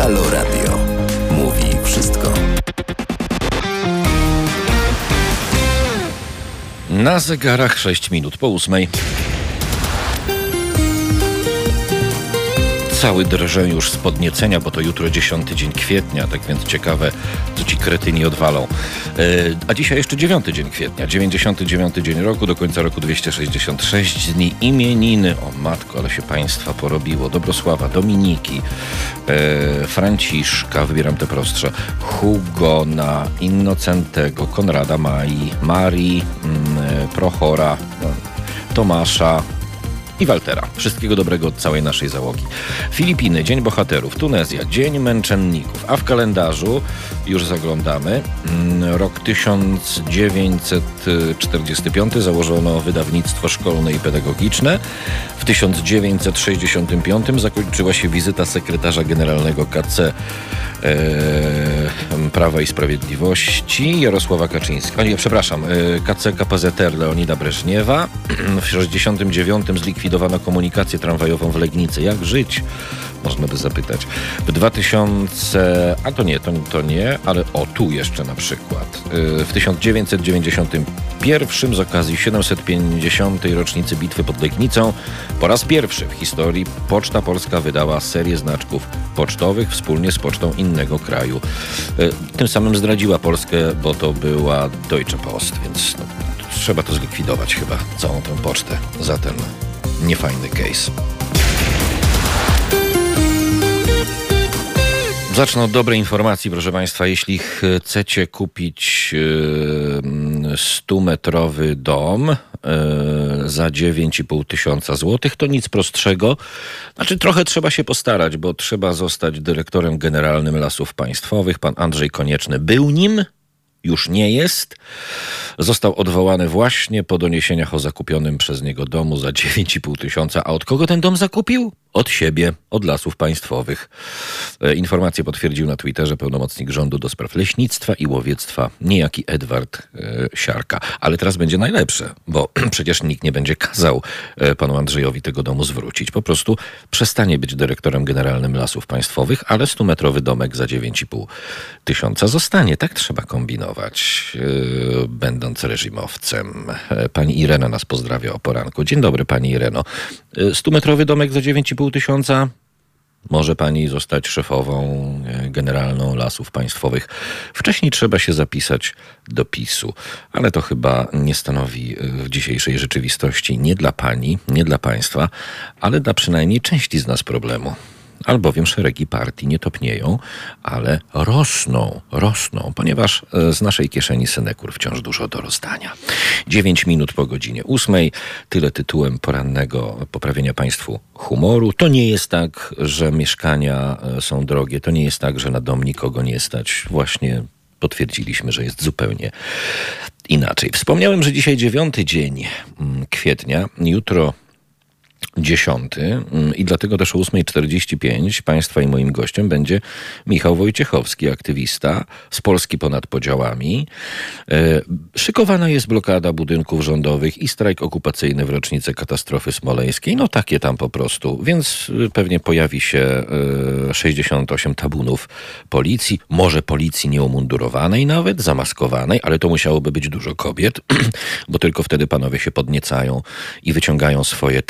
Halo Radio. Mówi wszystko. Na zegarach 6 minut po ósmej. Cały drżę już z podniecenia, bo to jutro 10 dzień kwietnia, tak więc ciekawe, co ci kretyni odwalą. E, a dzisiaj jeszcze 9 dzień kwietnia, 99 dzień roku, do końca roku 266 dni imieniny. O matko, ale się państwa porobiło. Dobrosława, Dominiki, e, Franciszka, wybieram te prostsze, Hugona, Innocentego, Konrada Mai, Marii, mm, e, Prochora, Tomasza, i Waltera. Wszystkiego dobrego od całej naszej załogi. Filipiny, Dzień Bohaterów, Tunezja, Dzień Męczenników, a w kalendarzu już zaglądamy. mm, Rok 1945 założono wydawnictwo szkolne i pedagogiczne. W 1965 zakończyła się wizyta sekretarza generalnego KC Prawa i Sprawiedliwości Jarosława Kaczyńskiego. Nie, przepraszam, e, KC KPZR Leonida Breżniewa. W 1969 zlikwidowano komunikację tramwajową w Legnicy. Jak żyć? Można by zapytać. W 2000, a to nie, to, to nie, ale o tu jeszcze na przykład. E, W 1991 z okazji 750. rocznicy bitwy pod Legnicą po raz pierwszy w historii Poczta Polska wydała serię znaczków pocztowych wspólnie z pocztą innego kraju. E, Tym samym zdradziła Polskę, bo to była Deutsche Post, więc no, trzeba to zlikwidować chyba, całą tę pocztę za ten niefajny case. Zacznę od dobrej informacji, proszę Państwa. Jeśli chcecie kupić 100-metrowy dom e, za 9,5 tysiąca złotych, to nic prostszego. Znaczy trochę trzeba się postarać, bo trzeba zostać dyrektorem generalnym Lasów Państwowych. Pan Andrzej Konieczny był nim, już nie jest. Został odwołany właśnie po doniesieniach o zakupionym przez niego domu za 9,5 tysiąca. A od kogo ten dom zakupił? Od siebie, od lasów państwowych. E, Informację potwierdził na Twitterze pełnomocnik rządu do spraw leśnictwa i łowiectwa, niejaki Edward e, Siarka. Ale teraz będzie najlepsze, bo przecież nikt nie będzie kazał e, panu Andrzejowi tego domu zwrócić. Po prostu przestanie być dyrektorem generalnym lasów państwowych, ale 100-metrowy domek za 9,5 tysiąca zostanie. Tak trzeba kombinować, będąc reżimowcem. Pani Irena nas pozdrawia o poranku. Dzień dobry, pani Ireno. E, 100-metrowy domek za 9,5 tysiąca? Może pani zostać szefową e, generalną lasów państwowych. Wcześniej trzeba się zapisać do PiSu, ale to chyba nie stanowi e, w dzisiejszej rzeczywistości nie dla pani, nie dla państwa, ale dla przynajmniej części z nas problemu. Albowiem szeregi partii nie topnieją, ale rosną, rosną, ponieważ e, z naszej kieszeni synekur wciąż dużo do rozdania. 9 minut po godzinie 8, tyle tytułem porannego poprawienia Państwu humoru. To nie jest tak, że mieszkania e, są drogie, to nie jest tak, że na dom nikogo nie stać. Właśnie potwierdziliśmy, że jest zupełnie inaczej. Wspomniałem, że dzisiaj dziewiąty dzień mm, kwietnia, jutro dziesiąty mm, i dlatego też o 8.45 Państwa i moim gościem będzie Michał Wojciechowski, aktywista z Polski ponad podziałami. E, Szykowana jest blokada budynków rządowych i strajk okupacyjny w rocznicę katastrofy smoleńskiej. No takie tam po prostu. Więc y, pewnie pojawi się e, 68 tabunów policji, może policji nieumundurowanej nawet, zamaskowanej, ale to musiałoby być dużo kobiet, bo tylko wtedy panowie się podniecają i wyciągają swoje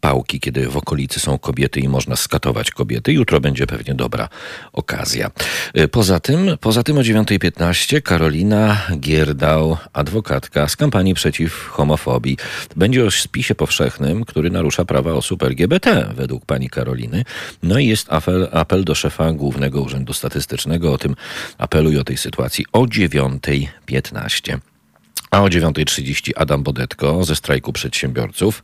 pałki, kiedy w okolicy są kobiety i można skatować kobiety. Jutro będzie pewnie dobra okazja. Y, Poza tym, poza tym o 9.15 Karolina Gierdał, adwokatka z kampanii przeciw homofobii. Będzie o spisie powszechnym, który narusza prawa osób LGBT, według pani Karoliny. No i jest apel, apel do szefa Głównego Urzędu Statystycznego. O tym apelu i o tej sytuacji o 9.15. A o 9.30 Adam Bodetko ze strajku przedsiębiorców.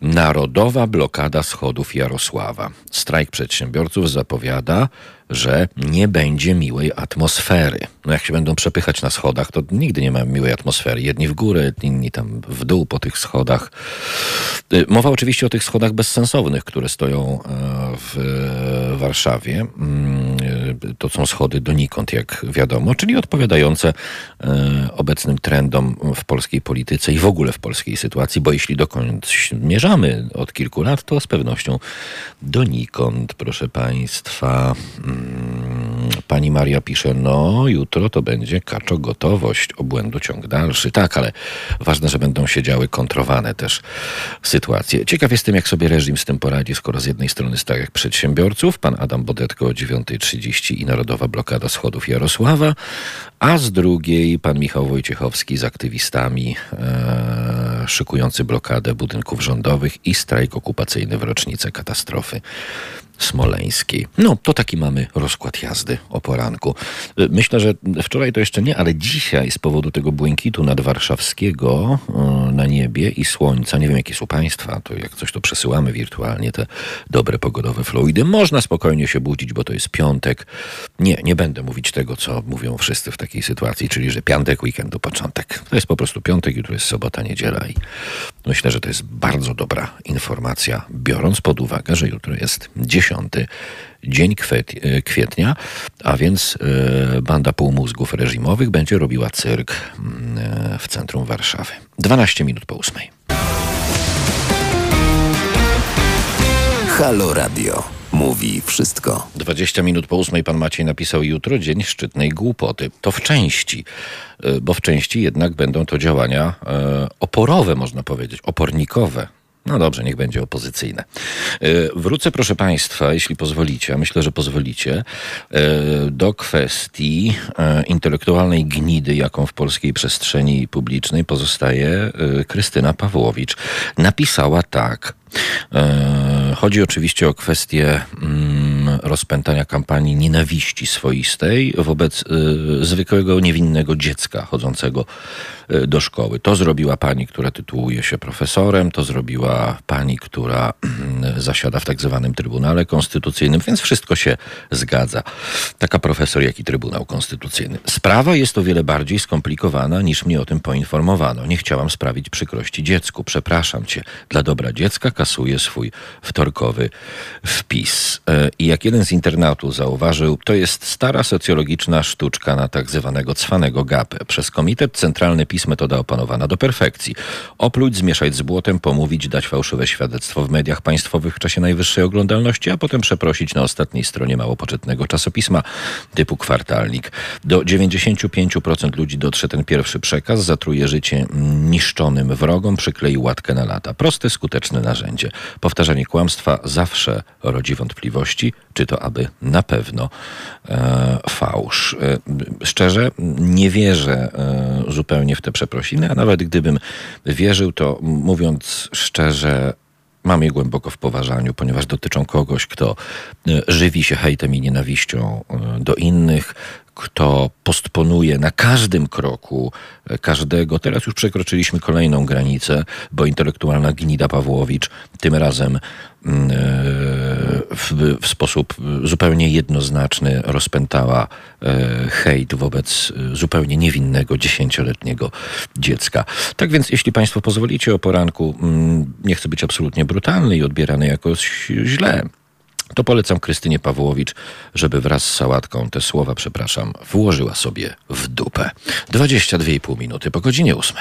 Narodowa blokada schodów Jarosława. Strajk przedsiębiorców zapowiada, że nie będzie miłej atmosfery. No jak się będą przepychać na schodach, to nigdy nie ma miłej atmosfery. Jedni w górę, inni tam w dół po tych schodach. Y, Mowa oczywiście o tych schodach bezsensownych, które stoją e, w Warszawie. To są schody donikąd, jak wiadomo, czyli odpowiadające e, obecnym trendom w polskiej polityce i w ogóle w polskiej sytuacji, bo jeśli dokąd zmierzamy od kilku lat, to z pewnością donikąd, proszę Państwa. Mm, pani Maria pisze, no jutro to będzie kaczo gotowość, obłędu ciąg dalszy. Tak, ale ważne, że będą się działy kontrowane też sytuacje. Ciekaw jestem, jak sobie reżim z tym poradzi, skoro z jednej strony stawia przedsiębiorców, pan Adam Bodetko o 9.30 i Narodowa Blokada Schodów Jarosława, a z drugiej pan Michał Wojciechowski z aktywistami e, szykujący blokadę budynków rządowych i strajk okupacyjny w rocznicę katastrofy smoleńskiej. No, to taki mamy rozkład jazdy o poranku. Y, Myślę, że wczoraj to jeszcze nie, ale dzisiaj z powodu tego błękitu nadwarszawskiego y, na niebie i słońca, nie wiem jak jest u Państwa, to jak coś to przesyłamy wirtualnie, te dobre pogodowe fluidy, można spokojnie się budzić, bo to jest piątek. Nie, nie będę mówić tego, co mówią wszyscy w takiej sytuacji, czyli że piątek, weekendu, początek. To jest po prostu piątek, jutro jest sobota, niedziela i myślę, że to jest bardzo dobra informacja, biorąc pod uwagę, że jutro jest 10 dzień e, kwietnia, a więc e, banda półmózgów reżimowych będzie robiła cyrk mm, e, w centrum Warszawy. 12 minut po ósmej. Halo Radio. Mówi wszystko. 20 minut po ósmej pan Maciej napisał jutro dzień szczytnej głupoty. To w części, bo w części jednak będą to działania oporowe, można powiedzieć, opornikowe. No dobrze, niech będzie opozycyjne. E, Wrócę, proszę Państwa, jeśli pozwolicie, a myślę, że pozwolicie, e, do kwestii e, intelektualnej gnidy, jaką w polskiej przestrzeni publicznej pozostaje Krystyna Pawłowicz. Napisała tak. E, Chodzi oczywiście o kwestię mm, rozpętania kampanii nienawiści swoistej wobec y, zwykłego, niewinnego dziecka chodzącego y, do szkoły. To zrobiła pani, która tytułuje się profesorem, to zrobiła pani, która mm, zasiada w tak zwanym Trybunale Konstytucyjnym, więc wszystko się zgadza. Taka profesor, jak i Trybunał Konstytucyjny. Sprawa jest o wiele bardziej skomplikowana, niż mnie o tym poinformowano. Nie chciałam sprawić przykrości dziecku. Przepraszam cię. Dla dobra dziecka kasuję swój wtorkowy wpis. E, I jak jeden z internautów zauważył, to jest stara socjologiczna sztuczka na tak zwanego cwanego gapę. Przez Komitet Centralny PiS metoda opanowana do perfekcji. Opluć, zmieszać z błotem, pomówić, dać fałszywe świadectwo w mediach państwowych w czasie najwyższej oglądalności, a potem przeprosić na ostatniej stronie mało poczytnego czasopisma typu kwartalnik. Do 95% ludzi dotrze ten pierwszy przekaz, zatruje życie niszczonym wrogom, przyklei łatkę na lata. Proste, skuteczne narzędzie. Powtarzanie kłamstwa zawsze rodzi wątpliwości, czy to aby na pewno e, fałsz. E, szczerze, nie wierzę e, zupełnie w te przeprosiny, a nawet gdybym wierzył, to mówiąc szczerze, Mam je głęboko w poważaniu, ponieważ dotyczą kogoś, kto e, żywi się hejtem i nienawiścią e, do innych, kto postponuje na każdym kroku e, każdego. Teraz już przekroczyliśmy kolejną granicę, bo intelektualna gnida Pawłowicz tym razem mm, e, w, w sposób zupełnie jednoznaczny rozpętała e, hejt wobec zupełnie niewinnego dziesięcioletniego dziecka. Tak więc, jeśli Państwo pozwolicie o poranku, mm, nie chcę być absolutnie brutalny i odbierany jakoś źle, to polecam Krystynie Pawłowicz, żeby wraz z sałatką te słowa, przepraszam, włożyła sobie w dupę. 22,5 minuty po godzinie 8.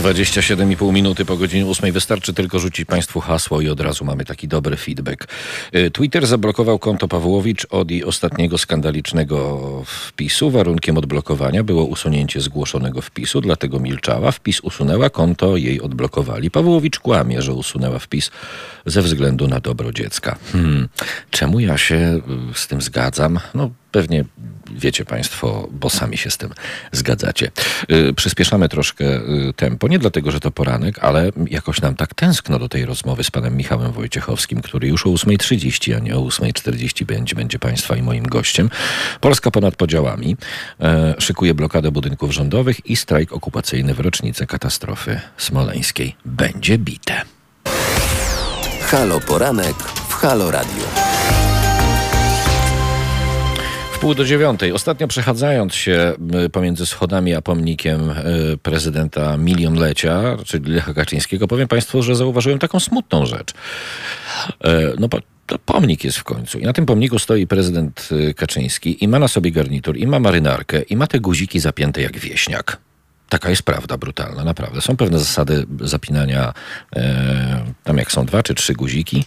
Dwadzieścia siedem i pół minuty po godzinie ósmej. Wystarczy tylko rzucić Państwu hasło i od razu mamy taki dobry feedback. Y, Twitter zablokował konto Pawłowicz od jej ostatniego skandalicznego wpisu. Warunkiem odblokowania było usunięcie zgłoszonego wpisu, dlatego milczała. Wpis usunęła, konto jej odblokowali. Pawłowicz kłamie, że usunęła wpis ze względu na dobro dziecka. Hmm. Czemu ja się y, z tym zgadzam? No pewnie wiecie Państwo, bo sami się z tym zgadzacie. Y, Przyspieszamy troszkę tempo, nie dlatego, że to poranek, ale jakoś nam tak tęskno do tej rozmowy z panem Michałem Wojciechowskim, który już o 8.30, a nie o 8.40 będzie, będzie Państwa i moim gościem. Polska ponad podziałami e, szykuje blokadę budynków rządowych i strajk okupacyjny w rocznicę katastrofy smoleńskiej. Będzie bite. Halo Poranek w Halo Radio. Pół do dziewiątej. Ostatnio przechadzając się pomiędzy schodami a pomnikiem y, prezydenta milionlecia, czyli Lecha Kaczyńskiego, powiem Państwu, że zauważyłem taką smutną rzecz. E, No, to pomnik jest w końcu. I na tym pomniku stoi prezydent y, Kaczyński i ma na sobie garnitur, i ma marynarkę, i ma te guziki zapięte jak wieśniak. Taka jest prawda brutalna, naprawdę. Są pewne zasady zapinania, e, tam jak są dwa czy trzy guziki,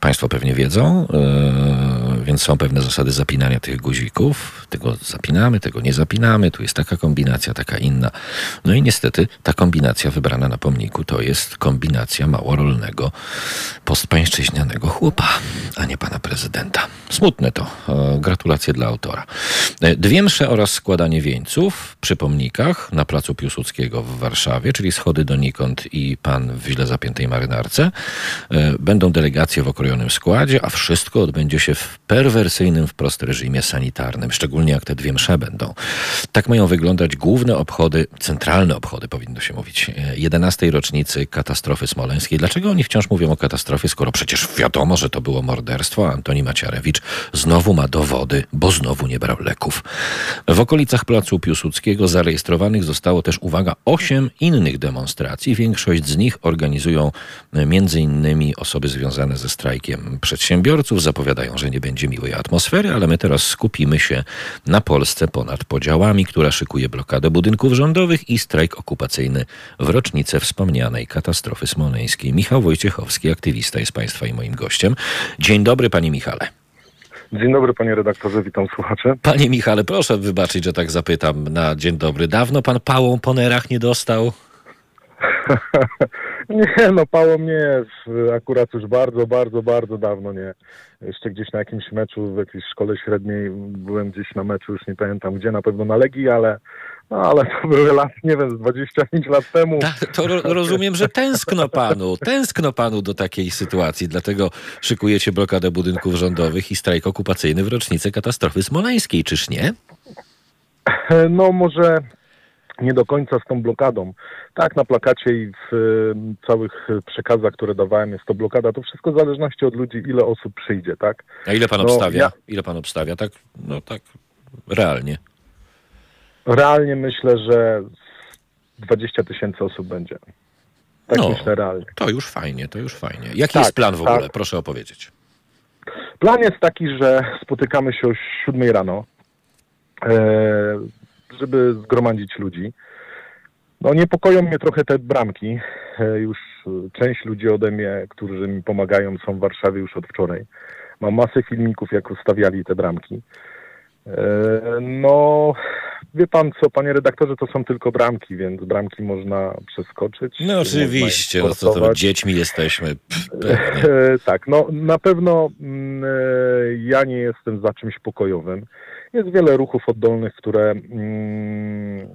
Państwo pewnie wiedzą, e, więc są pewne zasady zapinania tych guzików. Tego zapinamy, tego nie zapinamy, tu jest taka kombinacja, taka inna. No i niestety ta kombinacja wybrana na pomniku to jest kombinacja małorolnego, postpańszczyźnianego chłopa, a nie pana prezydenta. Smutne to. E, Gratulacje dla autora. E, Dwie msze oraz składanie wieńców przy pomnikach na placu Piłsudskiego w Warszawie, czyli schody donikąd i pan w źle zapiętej marynarce. Będą delegacje w okrojonym składzie, a wszystko odbędzie się w perwersyjnym wprost reżimie sanitarnym, szczególnie jak te dwie msze będą. Tak mają wyglądać główne obchody, centralne obchody powinno się mówić, e, 11. rocznicy katastrofy smoleńskiej. Dlaczego oni wciąż mówią o katastrofie, skoro przecież wiadomo, że to było morderstwo, a Antoni Maciarewicz znowu ma dowody, bo znowu nie brał leków. W okolicach placu Piłsudskiego zarejestrowanych zostało też, uwaga, osiem innych demonstracji. Większość z nich organizują e, innymi osoby związane ze strajkiem przedsiębiorców. Zapowiadają, że nie będzie miłej atmosfery, ale my teraz skupimy się na Polsce ponad podziałami, która szykuje blokadę budynków rządowych i strajk okupacyjny w rocznicę wspomnianej katastrofy smoleńskiej. Michał Wojciechowski, aktywista, jest Państwa i moim gościem. Dzień dobry, Panie Michale. Dzień dobry panie redaktorze, witam słuchaczy. Panie Michale, proszę wybaczyć, że tak zapytam na dzień dobry. Dawno pan pałą po nerach nie dostał? Nie no, pało mnie akurat już bardzo, bardzo, bardzo dawno nie. Jeszcze gdzieś na jakimś meczu w jakiejś szkole średniej byłem gdzieś na meczu, już nie pamiętam gdzie, na pewno na Legii, ale no, ale to były lat, nie wiem, z 25 lat temu. Tak, to ro, rozumiem, że tęskno panu, tęskno panu do takiej sytuacji, dlatego szykujecie blokadę budynków rządowych i strajk okupacyjny w rocznicę katastrofy smoleńskiej, czyż nie? No może nie do końca z tą blokadą. Tak, na plakacie i w e, całych przekazach, które dawałem, jest to blokada. To wszystko w zależności od ludzi, ile osób przyjdzie, tak? A ile pan No, obstawia? ja- Ile pan obstawia? Tak, no tak, realnie. Realnie myślę, że 20 tysięcy osób będzie. Tak No. myślę realnie. To już fajnie, to już fajnie. Jaki Tak, jest plan w tak. ogóle? Proszę opowiedzieć. Plan jest taki, że spotykamy się o 7 rano, e, żeby zgromadzić ludzi. No niepokoją mnie trochę te bramki. E, już e, część ludzi ode mnie, którzy mi pomagają, są w Warszawie już od wczoraj. Mam masę filmików, jak ustawiali te bramki. E, no, wie pan co, panie redaktorze, to są tylko bramki, więc bramki można przeskoczyć. No oczywiście, je no co to dziećmi jesteśmy. Tak, no na pewno mm, ja nie jestem za czymś pokojowym. Jest wiele ruchów oddolnych, które mm,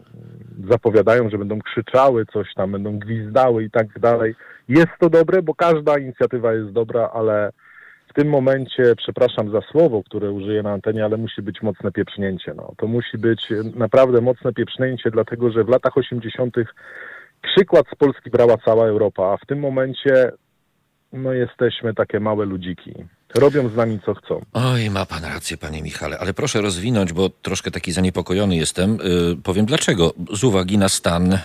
zapowiadają, że będą krzyczały coś tam, będą gwizdały i tak dalej. Jest to dobre, bo każda inicjatywa jest dobra, ale w tym momencie, przepraszam za słowo, które użyję na antenie, ale musi być mocne pieprznięcie. No. To musi być naprawdę mocne pieprznięcie, dlatego że w latach 80. przykład z Polski brała cała Europa, a w tym momencie no jesteśmy takie małe ludziki. Robią z nami co chcą. Oj, ma pan rację, panie Michale, ale proszę rozwinąć, bo troszkę taki zaniepokojony jestem. Yy, powiem dlaczego. Z uwagi na stan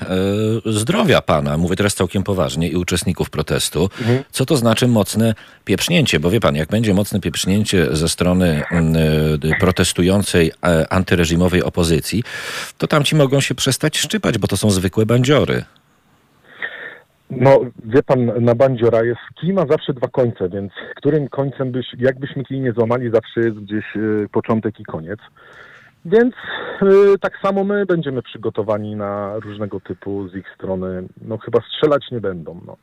yy, zdrowia pana, mówię teraz całkiem poważnie, i uczestników protestu. Co to znaczy mocne pieprznięcie? Bo wie pan, jak będzie mocne pieprznięcie ze strony yy, protestującej antyreżimowej opozycji, to tamci mogą się przestać szczypać, bo to są zwykłe bandziory. No, wie pan, na bandziora jest, kij ma zawsze dwa końce, więc którym końcem byś, jakbyśmy kij nie złamali, zawsze jest gdzieś y, początek i koniec. Więc y, tak samo my będziemy przygotowani na różnego typu z ich strony, no chyba strzelać nie będą, no.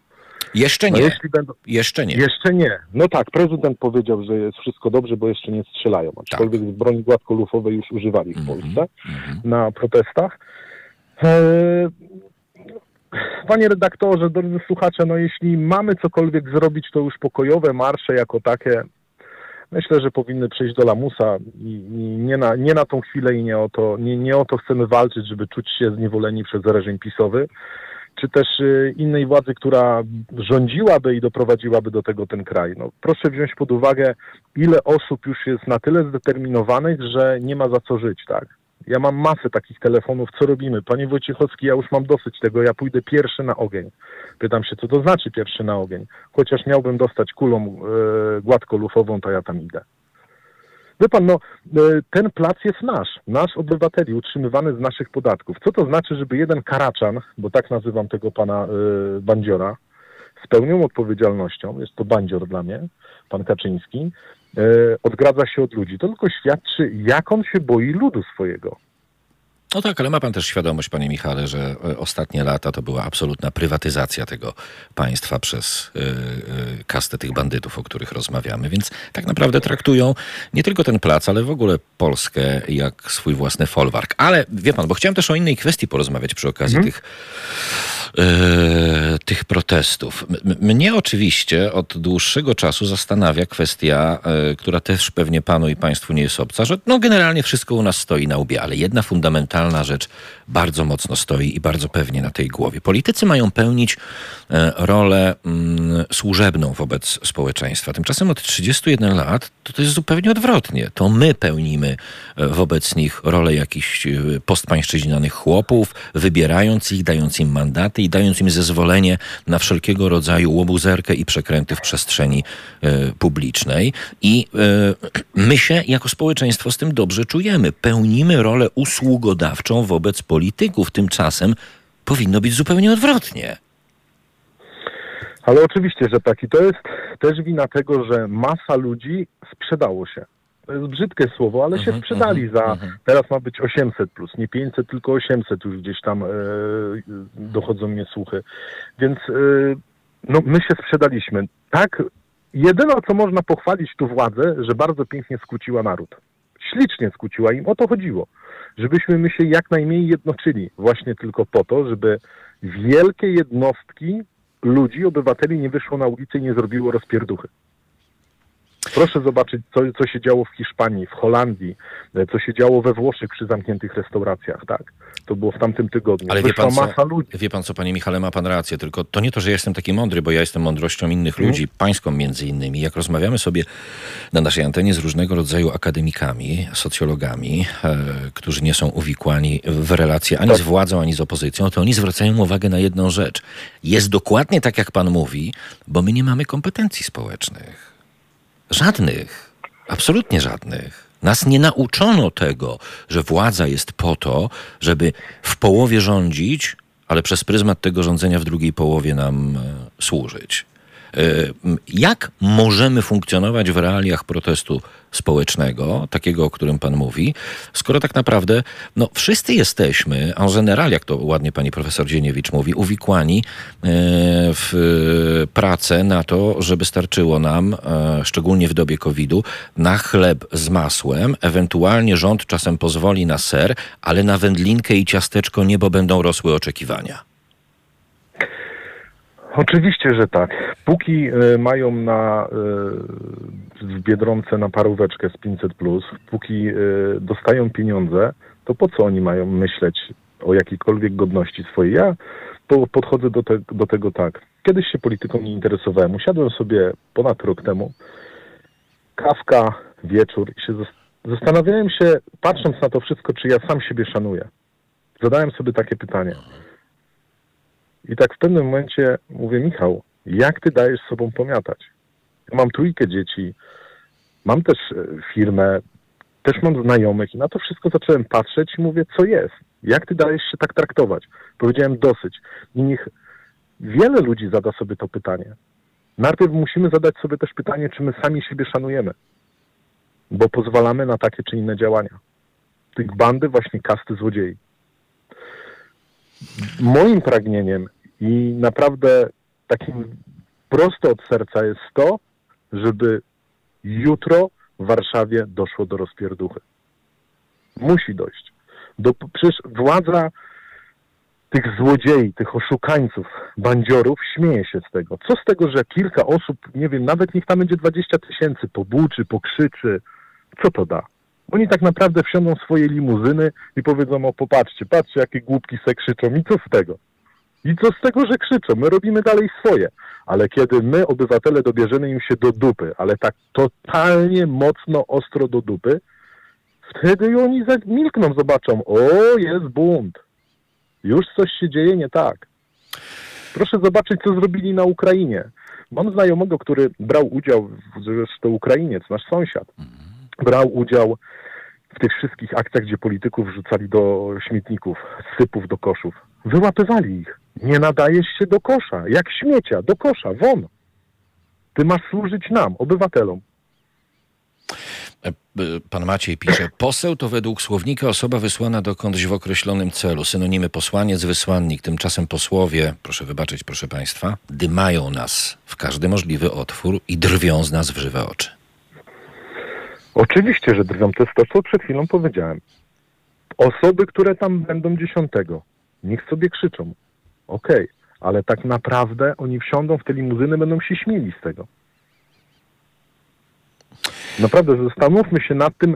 Jeszcze no nie. jeśli będą, Jeszcze nie. Jeszcze nie. No tak, prezydent powiedział, że jest wszystko dobrze, bo jeszcze nie strzelają. Aczkolwiek broni gładkolufowej już używali w Mhm, Polsce mhm. na protestach. Eee, Panie redaktorze, drodzy słuchacze, no jeśli mamy cokolwiek zrobić, to już pokojowe marsze jako takie, myślę, że powinny przejść do lamusa i, i nie, na, nie na tą chwilę i nie o, to, nie, nie o to chcemy walczyć, żeby czuć się zniewoleni przez reżim pisowy, czy też y, innej władzy, która rządziłaby i doprowadziłaby do tego ten kraj. No, proszę wziąć pod uwagę, ile osób już jest na tyle zdeterminowanych, że nie ma za co żyć, tak? Ja mam masę takich telefonów, co robimy? Panie Wojciechowski, ja już mam dosyć tego, ja pójdę pierwszy na ogień. Pytam się, co to znaczy pierwszy na ogień? Chociaż miałbym dostać kulą e, gładko lufową, to ja tam idę. Wie pan, no, e, ten plac jest nasz, nasz obywateli, utrzymywany z naszych podatków. Co to znaczy, żeby jeden karaczan, bo tak nazywam tego pana e, bandziora, z pełną odpowiedzialnością, jest to bandzior dla mnie, pan Kaczyński, e, odgradza się od ludzi. To tylko świadczy, jak on się boi ludu swojego. No tak, ale ma pan też świadomość, panie Michale, że e, ostatnie lata to była absolutna prywatyzacja tego państwa przez y, y, kastę tych bandytów, o których rozmawiamy. Więc tak naprawdę traktują nie tylko ten plac, ale w ogóle Polskę jak swój własny folwark. Ale wie pan, bo chciałem też o innej kwestii porozmawiać przy okazji tych, y, tych protestów. M- mnie oczywiście od dłuższego czasu zastanawia kwestia, która też pewnie panu i państwu nie jest obca, że no generalnie wszystko u nas stoi na łbie, ale jedna fundamentalna rzecz bardzo mocno stoi i bardzo pewnie na tej głowie. Politycy mają pełnić e, rolę mm, służebną wobec społeczeństwa. Tymczasem od 31 lat to, to jest zupełnie odwrotnie. To my pełnimy e, wobec nich rolę jakichś e, postpańszczyźnianych chłopów, wybierając ich, dając im mandaty i dając im zezwolenie na wszelkiego rodzaju łobuzerkę i przekręty w przestrzeni publicznej. I my się jako społeczeństwo z tym dobrze czujemy. Pełnimy rolę wobec polityków. Tymczasem powinno być zupełnie odwrotnie. Ale oczywiście, że tak. I to jest też wina tego, że masa ludzi sprzedało się. To jest brzydkie słowo, ale się Mhm, sprzedali mhm, za. mhm. Teraz ma być 800 plus, nie 500, tylko 800 już gdzieś tam e, dochodzą mnie słuchy. Więc e, no, my się sprzedaliśmy. Tak, jedyne co można pochwalić tu władzę, że bardzo pięknie skłóciła naród. Ślicznie skłóciła im, o to chodziło. Żebyśmy my się jak najmniej jednoczyli. Właśnie tylko po to, żeby wielkie jednostki ludzi, obywateli nie wyszło na ulicę i nie zrobiło rozpierduchy. Proszę zobaczyć, co, co się działo w Hiszpanii, w Holandii, e, co się działo we Włoszech przy zamkniętych restauracjach, tak? To było w tamtym tygodniu. Ale wie Wyszła pan, co, masa ludzi. wie pan co, panie Michale, ma pan rację, tylko to nie to, że ja jestem taki mądry, bo ja jestem mądrością innych Mhm. ludzi, pańską między innymi. Jak rozmawiamy sobie na naszej antenie z różnego rodzaju akademikami, socjologami, e, którzy nie są uwikłani w relacje ani Tak. z władzą, ani z opozycją, to oni zwracają uwagę na jedną rzecz. Jest dokładnie tak, jak pan mówi, bo my nie mamy kompetencji społecznych. Żadnych. Absolutnie żadnych. Nas nie nauczono tego, że władza jest po to, żeby w połowie rządzić, ale przez pryzmat tego rządzenia w drugiej połowie nam e, służyć. M, Jak możemy funkcjonować w realiach protestu społecznego, takiego, o którym pan mówi, skoro tak naprawdę no, wszyscy jesteśmy, en general, jak to ładnie pani profesor Dzieniewicz mówi, uwikłani e, w pracę na to, żeby starczyło nam, e, szczególnie w dobie COVID-u, na chleb z masłem, ewentualnie rząd czasem pozwoli na ser, ale na wędlinkę i ciasteczko niebo będą rosły oczekiwania. Oczywiście, że tak. Póki e, mają na, e, w Biedronce na paróweczkę z 500, póki e, dostają pieniądze, to po co oni mają myśleć o jakiejkolwiek godności swojej? Ja po, podchodzę do, te, do tego tak. Kiedyś się polityką nie interesowałem. Usiadłem sobie ponad rok temu, kawka, wieczór i się zas- zastanawiałem się, patrząc na to wszystko, czy ja sam siebie szanuję. Zadałem sobie takie pytanie. I tak w pewnym momencie mówię, Michał, jak ty dajesz sobą pomiatać? Ja mam trójkę dzieci, mam też e, firmę, też mam znajomych i na to wszystko zacząłem patrzeć i mówię, co jest? Jak ty dajesz się tak traktować? Powiedziałem dosyć. I niech wiele ludzi zada sobie to pytanie. Najpierw musimy zadać sobie też pytanie, czy my sami siebie szanujemy, bo pozwalamy na takie czy inne działania. Tych bandy właśnie kasty złodziei moim pragnieniem i naprawdę takim prosto od serca jest to, żeby jutro w Warszawie doszło do rozpierduchy. Musi dojść. Do, przecież władza tych złodziei, tych oszukańców, bandziorów śmieje się z tego. Co z tego, że kilka osób, nie wiem, nawet niech tam będzie 20 tysięcy, pobuczy, pokrzyczy. Co to da? Oni tak naprawdę wsiądą swoje limuzyny i powiedzą, o popatrzcie, patrzcie jakie głupki se krzyczą i co z tego? I co z tego, że krzyczą? My robimy dalej swoje. Ale kiedy my, obywatele, dobierzemy im się do dupy, ale tak totalnie mocno, ostro do dupy, wtedy oni milkną, zobaczą, o, jest bunt. Już coś się dzieje nie tak. Proszę zobaczyć, co zrobili na Ukrainie. Mam znajomego, który brał udział, w, zresztą Ukrainiec, nasz sąsiad, brał udział w tych wszystkich akcjach, gdzie polityków rzucali do śmietników, sypów do koszów. Wyłapywali ich. Nie nadajesz się do kosza, jak śmiecia, do kosza, won. Ty masz służyć nam, obywatelom. E, e, Pan Maciej pisze, poseł to według słownika osoba wysłana dokądś w określonym celu. Synonimy posłaniec, wysłannik. Tymczasem posłowie, proszę wybaczyć, proszę Państwa, dymają nas w każdy możliwy otwór i drwią z nas w żywe oczy. Oczywiście, że drwią. To jest to, co przed chwilą powiedziałem. Osoby, które tam będą dziesiątego, niech sobie krzyczą. Okej, ale tak naprawdę oni wsiądą w te limuzyny, będą się śmieli z tego. Naprawdę zastanówmy się nad tym,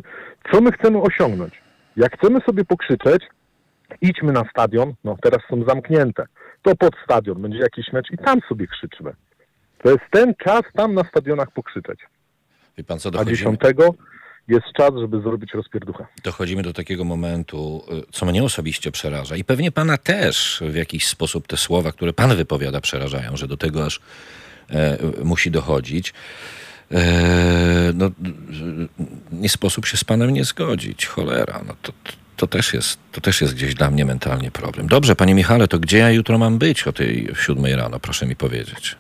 co my chcemy osiągnąć. Jak chcemy sobie pokrzyczeć, idźmy na stadion, no teraz są zamknięte, to pod stadion będzie jakiś mecz i tam sobie krzyczmy. To jest ten czas tam na stadionach pokrzyczeć. Wie pan co, A dochodzimy, dziesiątego jest czas, żeby zrobić rozpierducha. dochodzimy do takiego momentu, y, co mnie osobiście przeraża i pewnie pana też w jakiś sposób te słowa, które pan wypowiada, przerażają, że do tego aż e, musi dochodzić. E, no, y, nie sposób się z panem nie zgodzić. Cholera, no to, to, też jest, to też jest gdzieś dla mnie mentalnie problem. Dobrze, panie Michale, to gdzie ja jutro mam być o tej siódmej rano, proszę mi powiedzieć.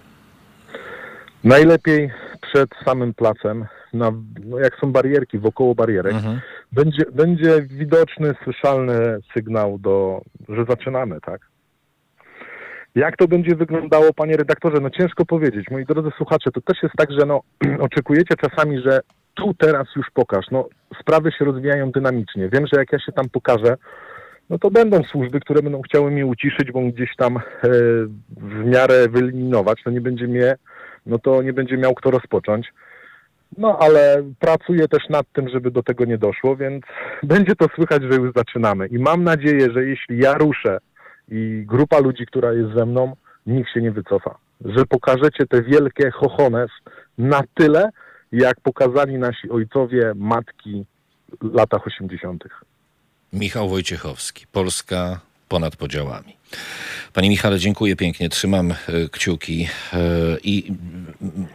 Najlepiej przed samym placem, na, no jak są barierki, wokoło barierek, Mhm. będzie, będzie widoczny, słyszalny sygnał, do, że zaczynamy, tak? Jak to będzie wyglądało, panie redaktorze? No ciężko powiedzieć. Moi drodzy słuchacze, to też jest tak, że no, oczekujecie czasami, że tu teraz już pokaż. No, sprawy się rozwijają dynamicznie. Wiem, że jak ja się tam pokażę, no to będą służby, które będą chciały mnie uciszyć, bo gdzieś tam e, w miarę wyeliminować. No nie będzie mnie, no to nie będzie miał kto rozpocząć. No ale pracuję też nad tym, żeby do tego nie doszło, więc będzie to słychać, że już zaczynamy. I mam nadzieję, że jeśli ja ruszę i grupa ludzi, która jest ze mną, nikt się nie wycofa. Że pokażecie te wielkie chochones na tyle, jak pokazali nasi ojcowie, matki w latach 80. Michał Wojciechowski, Polska ponad podziałami. Panie Michale, dziękuję pięknie, trzymam e, kciuki e, i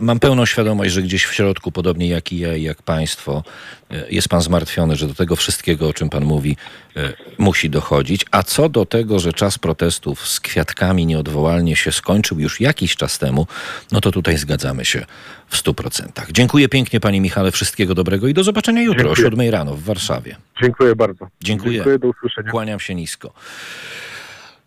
mam pełną świadomość, że gdzieś w środku, podobnie jak i ja i jak państwo, e, jest pan zmartwiony, że do tego wszystkiego, o czym pan mówi, musi dochodzić. A co do tego, że czas protestów z kwiatkami nieodwołalnie się skończył już jakiś czas temu, no to tutaj zgadzamy się w stu procentach. Dziękuję pięknie, panie Michale, wszystkiego dobrego i do zobaczenia jutro Dziękuję. o siódmej rano w Warszawie. Dziękuję bardzo. Dziękuję. Dziękuję, do usłyszenia. Kłaniam się nisko.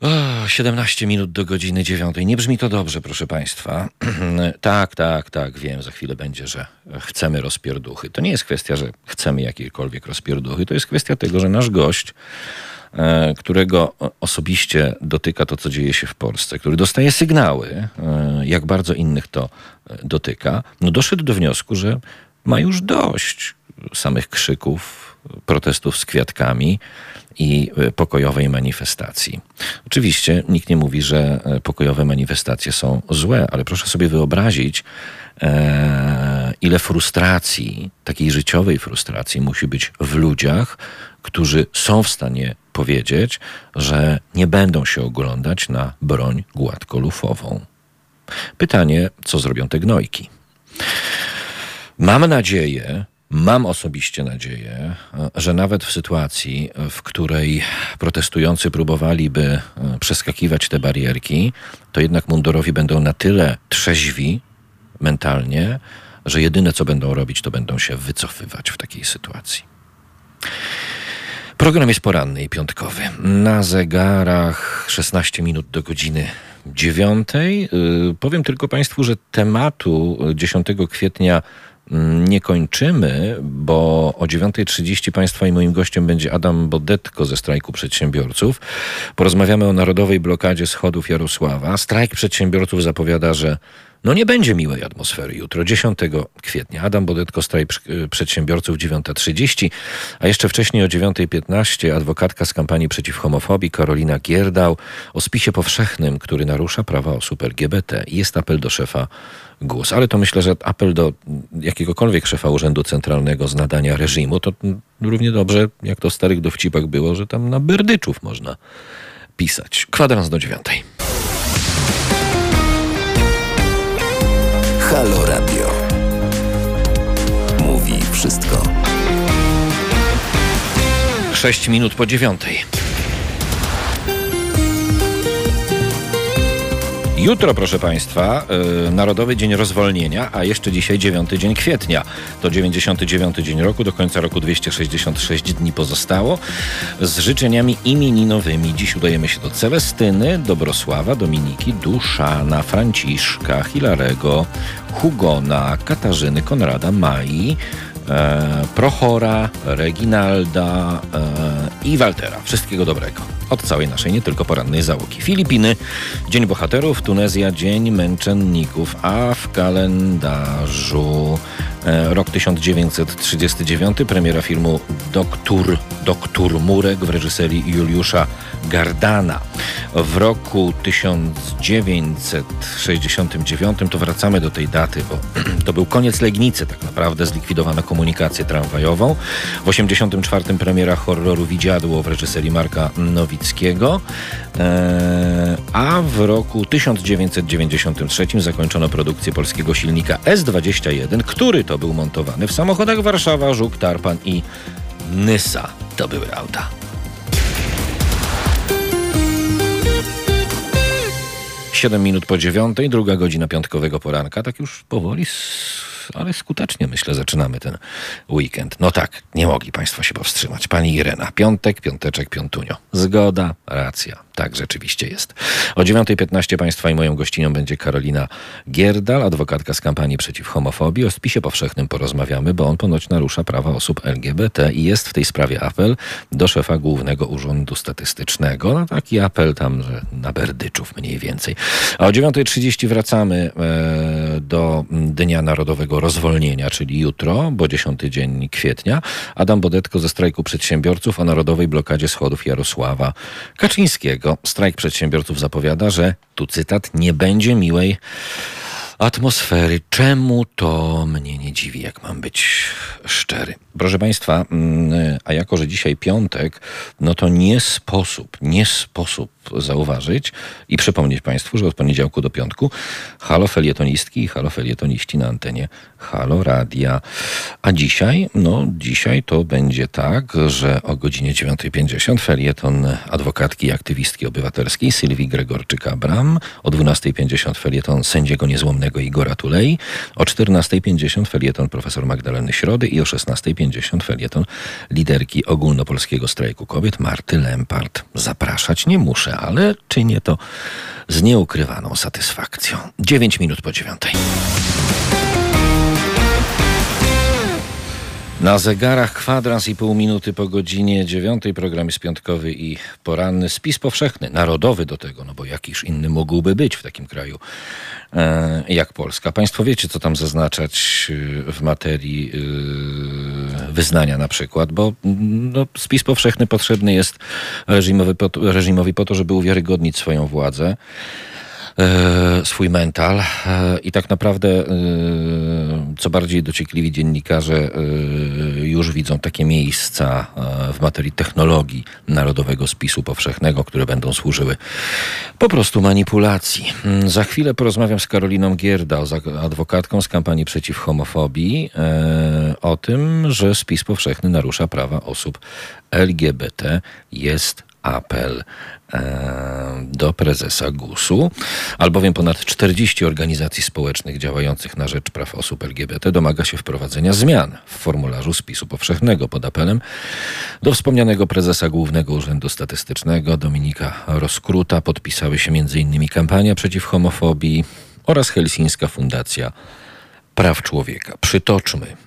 O, 17 minut do godziny 9. Nie brzmi to dobrze, proszę Państwa. tak, tak, tak, wiem, za chwilę będzie, że chcemy rozpierduchy. To nie jest kwestia, że chcemy jakiejkolwiek rozpierduchy. To jest kwestia tego, że nasz gość, e, którego osobiście dotyka to, co dzieje się w Polsce, który dostaje sygnały, e, jak bardzo innych to e, dotyka, no doszedł do wniosku, że ma już dość samych krzyków, protestów z kwiatkami i e, pokojowej manifestacji. Oczywiście nikt nie mówi, że e, pokojowe manifestacje są złe, ale proszę sobie wyobrazić, e, ile frustracji, takiej życiowej frustracji musi być w ludziach, którzy są w stanie powiedzieć, że nie będą się oglądać na broń gładkolufową. Pytanie, co zrobią te gnojki? Mam nadzieję, mam osobiście nadzieję, że nawet w sytuacji, w której protestujący próbowaliby e, przeskakiwać te barierki, to jednak mundurowi będą na tyle trzeźwi mentalnie, że jedyne co będą robić, to będą się wycofywać w takiej sytuacji. Program jest poranny i piątkowy. Na zegarach 16 minut do godziny 9. Powiem tylko Państwu, że tematu 10 kwietnia nie kończymy, bo o 9.30 Państwa i moim gościem będzie Adam Bodetko ze strajku przedsiębiorców. Porozmawiamy o narodowej blokadzie schodów Jarosława. Strajk przedsiębiorców zapowiada, że No nie będzie miłej atmosfery jutro, 10 kwietnia. Adam Bodetko, strajk przy- przedsiębiorców 9.30, a jeszcze wcześniej o 9.15 adwokatka z kampanii przeciw homofobii Karolina Gierdał o spisie powszechnym, który narusza prawa osób LGBT. Jest apel do szefa GUS, ale to myślę, że apel do jakiegokolwiek szefa Urzędu Centralnego z nadania reżimu, to mm, równie dobrze, jak to w starych dowcipach było, że tam na berdyczów można pisać. Kwadrans do dziewiątej. Halo Radio. Mówi wszystko. 6 minut po dziewiątej. Jutro, proszę Państwa, yy, Narodowy Dzień Rozwolnienia, a jeszcze dzisiaj 9 dzień kwietnia. To 99 dzień roku, do końca roku 266 dni pozostało. Z życzeniami imieninowymi dziś udajemy się do Celestyny, Dobrosława, Dominiki, Duszana, Franciszka, Hilarego, Hugona, Katarzyny, Konrada, Mai, Prochora, Reginalda e, i Waltera. Wszystkiego dobrego. Od całej naszej, nie tylko porannej załogi. Filipiny, Dzień Bohaterów, Tunezja, Dzień Męczenników, a w kalendarzu e, rok 1939, premiera filmu Doktor, Doktor Murek w reżyserii Juliusza Gardana. W roku 1969, to wracamy do tej daty, bo to był koniec Legnicy, tak naprawdę zlikwidowano komunikację tramwajową. W 1984 premiera horroru Widziadło w reżyserii Marka Nowickiego, e, a w roku 1993 zakończono produkcję polskiego silnika S21, który to był montowany w samochodach Warszawa, Żuk, Tarpan i Nysa. To były auta. Siedem minut po dziewiątej, druga godzina piątkowego poranka. Tak już powoli, ale skutecznie myślę, zaczynamy ten weekend. No tak, nie mogli Państwo się powstrzymać. Pani Irena, piątek, piąteczek, piątunio. Zgoda, racja. Tak rzeczywiście jest. O 9.15 Państwa i moją gościnią będzie Karolina Gierdal, adwokatka z kampanii przeciw homofobii. O spisie powszechnym porozmawiamy, bo on ponoć narusza prawa osób LGBT i jest w tej sprawie apel do szefa Głównego Urzędu Statystycznego. No taki apel tam, że na berdyczów mniej więcej. A o 9.30 wracamy e, do Dnia Narodowego Rozwolnienia, czyli jutro, bo 10 dzień kwietnia. Adam Bodetko ze strajku przedsiębiorców o narodowej blokadzie schodów Jarosława Kaczyńskiego. Strajk przedsiębiorców zapowiada, że, tu cytat, nie będzie miłej atmosfery. Czemu to mnie nie dziwi, jak mam być szczery? Proszę Państwa, mm, a jako, że dzisiaj piątek, no to nie sposób, nie sposób zauważyć i przypomnieć Państwu, że od poniedziałku do piątku halo felietonistki i halo felietoniści na antenie Halo Radia. A dzisiaj, no dzisiaj to będzie tak, że o godzinie 9.50 felieton adwokatki i aktywistki obywatelskiej Sylwii Gregorczyk-Abram, o 12.50 felieton sędziego niezłomnego Igora Tulei, o 14.50 felieton profesor Magdaleny Środy i o 16.50 felieton liderki ogólnopolskiego strajku kobiet Marty Lempart. Zapraszać nie muszę, ale czynię to z nieukrywaną satysfakcją. 9 minut po dziewiątej. Na zegarach kwadrans i pół minuty po godzinie dziewiątej. Program jest piątkowy i poranny. Spis powszechny, narodowy do tego, no bo jakiż inny mógłby być w takim kraju e, jak Polska. Państwo wiecie, co tam zaznaczać e, w materii e, wyznania na przykład, bo mm, no, spis powszechny potrzebny jest reżimowy, po reżimowi po to, żeby uwiarygodnić swoją władzę swój mental e, i tak naprawdę e, co bardziej dociekliwi dziennikarze e, już widzą takie miejsca e, w materii technologii Narodowego Spisu Powszechnego, które będą służyły po prostu manipulacji. Mm, Za chwilę porozmawiam z Karoliną Gierda, adwokatką z kampanii przeciw homofobii, e, o tym, że spis powszechny narusza prawa osób LGBT. Jest apel e, do prezesa GUS-u, albowiem ponad 40 organizacji społecznych działających na rzecz praw osób LGBT domaga się wprowadzenia zmian w formularzu spisu powszechnego pod apelem do wspomnianego prezesa Głównego Urzędu Statystycznego Dominika Roskruta podpisały się m.in. kampania przeciw homofobii oraz Helsińska Fundacja Praw Człowieka. Przytoczmy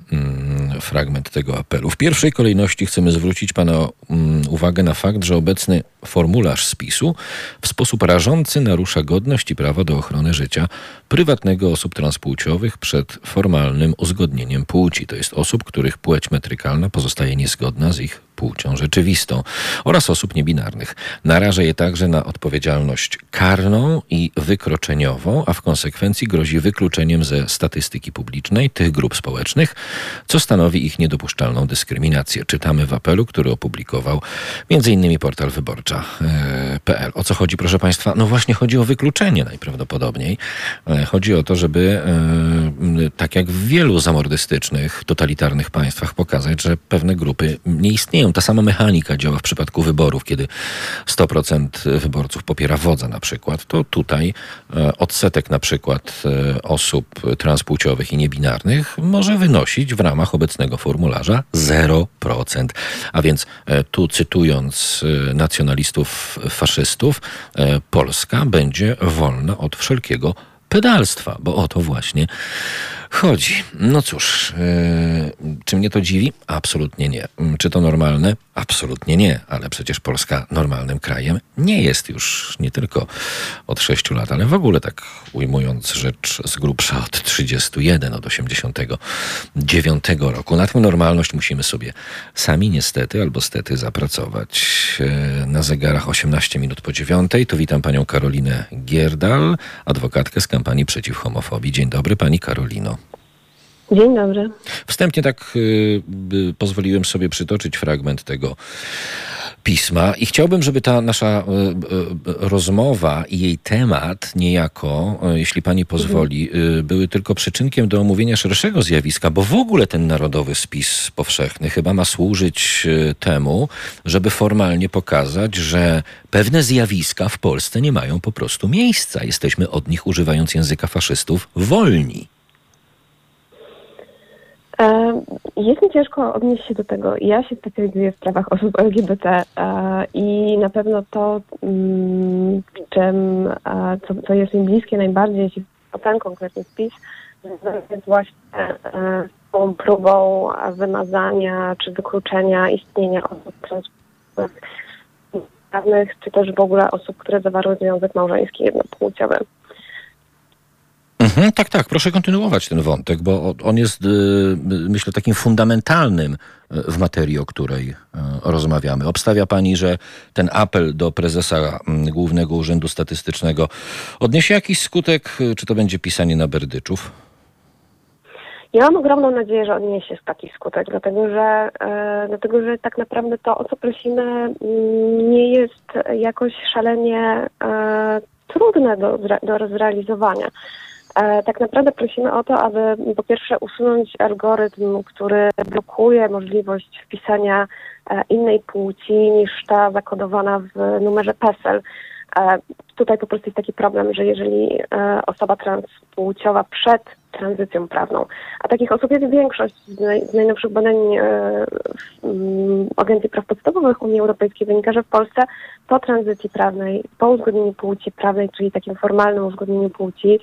fragment tego apelu. W pierwszej kolejności chcemy zwrócić Pana mm, uwagę na fakt, że obecny formularz spisu w sposób rażący narusza godność i prawo do ochrony życia prywatnego osób transpłciowych przed formalnym uzgodnieniem płci, to jest osób, których płeć metrykalna pozostaje niezgodna z ich płcią rzeczywistą oraz osób niebinarnych. Naraża je także na odpowiedzialność karną i wykroczeniową, a w konsekwencji grozi wykluczeniem ze statystyki publicznej tych grup społecznych, co stanowi ich niedopuszczalną dyskryminację. Czytamy w apelu, który opublikował m.in. portal wyborcza.pl. O co chodzi, proszę Państwa? No właśnie chodzi o wykluczenie najprawdopodobniej. E, Chodzi o to, żeby e, tak jak w wielu zamordystycznych, totalitarnych państwach pokazać, że pewne grupy nie istnieją. Ta sama mechanika działa w przypadku wyborów, kiedy 100% wyborców popiera wodza na przykład, to tutaj e, odsetek na przykład osób transpłciowych i niebinarnych może wynosić w ramach obecnego formularza 0%. A więc e, tu cytując e, nacjonalistów faszystów, e, Polska będzie wolna od wszelkiego pedalstwa, bo o to właśnie chodzi. No cóż, yy, czy mnie to dziwi? Absolutnie nie. Mm, Czy to normalne? Absolutnie nie, ale przecież Polska normalnym krajem nie jest już nie tylko od 6 lat, ale w ogóle tak ujmując rzecz z grubsza od 31, od 89 roku. Na tę normalność musimy sobie sami niestety albo stety zapracować. Yy, Na zegarach 18 minut po dziewiątej. Tu witam panią Karolinę Gierdal, adwokatkę z kampanii przeciw homofobii. Dzień dobry pani Karolino. Dzień dobry. Wstępnie tak y, y, pozwoliłem sobie przytoczyć fragment tego pisma i chciałbym, żeby ta nasza y, y, rozmowa i jej temat niejako, y, jeśli pani pozwoli, y, były tylko przyczynkiem do omówienia szerszego zjawiska, bo w ogóle ten narodowy spis powszechny chyba ma służyć y, temu, żeby formalnie pokazać, że pewne zjawiska w Polsce nie mają po prostu miejsca. Jesteśmy od nich, używając języka faszystów, wolni. E, Jest mi ciężko odnieść się do tego. Ja się specjalizuję w sprawach osób LGBT e, i na pewno to, mm, czym, e, co, co jest mi bliskie najbardziej, jeśli o ten konkretny spis, jest właśnie e, tą próbą wymazania czy wykluczenia istnienia osób transpłciowych, czy też w ogóle osób, które zawarły związek małżeński jednopłciowy. Mhm, tak, tak. Proszę kontynuować ten wątek, bo on jest, y, myślę, takim fundamentalnym y, w materii, o której y, rozmawiamy. Obstawia pani, że ten apel do prezesa mm, Głównego Urzędu Statystycznego odniesie jakiś skutek, y, czy to będzie pisanie na berdyczów? Ja mam ogromną nadzieję, że odniesie taki skutek, dlatego że, e, dlatego że tak naprawdę to, o co prosimy, mm, nie jest jakoś szalenie e, trudne do, do zrealizowania. E, tak naprawdę prosimy o to, aby po pierwsze usunąć algorytm, który blokuje możliwość wpisania e, innej płci niż ta zakodowana w numerze PESEL. E, tutaj po prostu jest taki problem, że jeżeli e, osoba transpłciowa przed tranzycją prawną, a takich osób jest większość z, naj, z najnowszych badań e, mm, Agencji Praw Podstawowych Unii Europejskiej wynika, że w Polsce po tranzycji prawnej, po uzgodnieniu płci prawnej, czyli takim formalnym uzgodnieniu płci,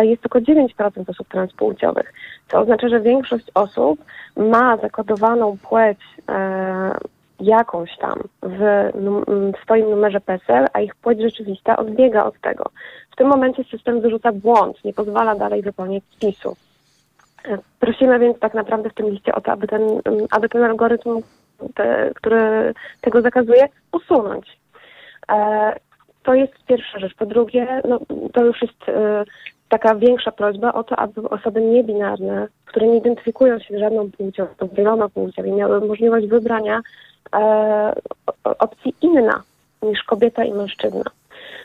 jest tylko 9% osób transpłciowych, co oznacza, że większość osób ma zakodowaną płeć jakąś tam w, w swoim numerze PESEL, a ich płeć rzeczywista odbiega od tego. W tym momencie system wyrzuca błąd, nie pozwala dalej wypełniać spisu. E, Prosimy więc tak naprawdę w tym liście o to, aby ten, aby ten algorytm, te, który tego zakazuje, usunąć. E, To jest pierwsza rzecz. Po drugie, no, to już jest e, taka większa prośba o to, aby osoby niebinarne, które nie identyfikują się z żadną płcią, z wieloma płciami, miały możliwość wybrania e, opcji inna niż kobieta i mężczyzna.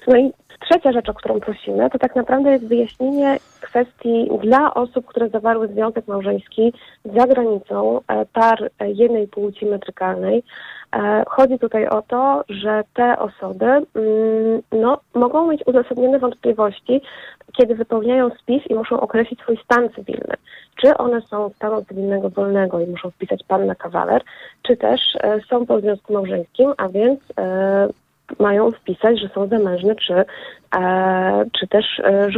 No i trzecia rzecz, o którą prosimy, to tak naprawdę jest wyjaśnienie kwestii dla osób, które zawarły związek małżeński za granicą e, par e, jednej płci metrykalnej. E, Chodzi tutaj o to, że te osoby mm, no, mogą mieć uzasadnione wątpliwości, kiedy wypełniają spis i muszą określić swój stan cywilny. Czy one są stanu cywilnego wolnego i muszą wpisać pan na kawaler, czy też są po związku małżeńskim, a więc mają wpisać, że są zamężne czy, e, czy też e.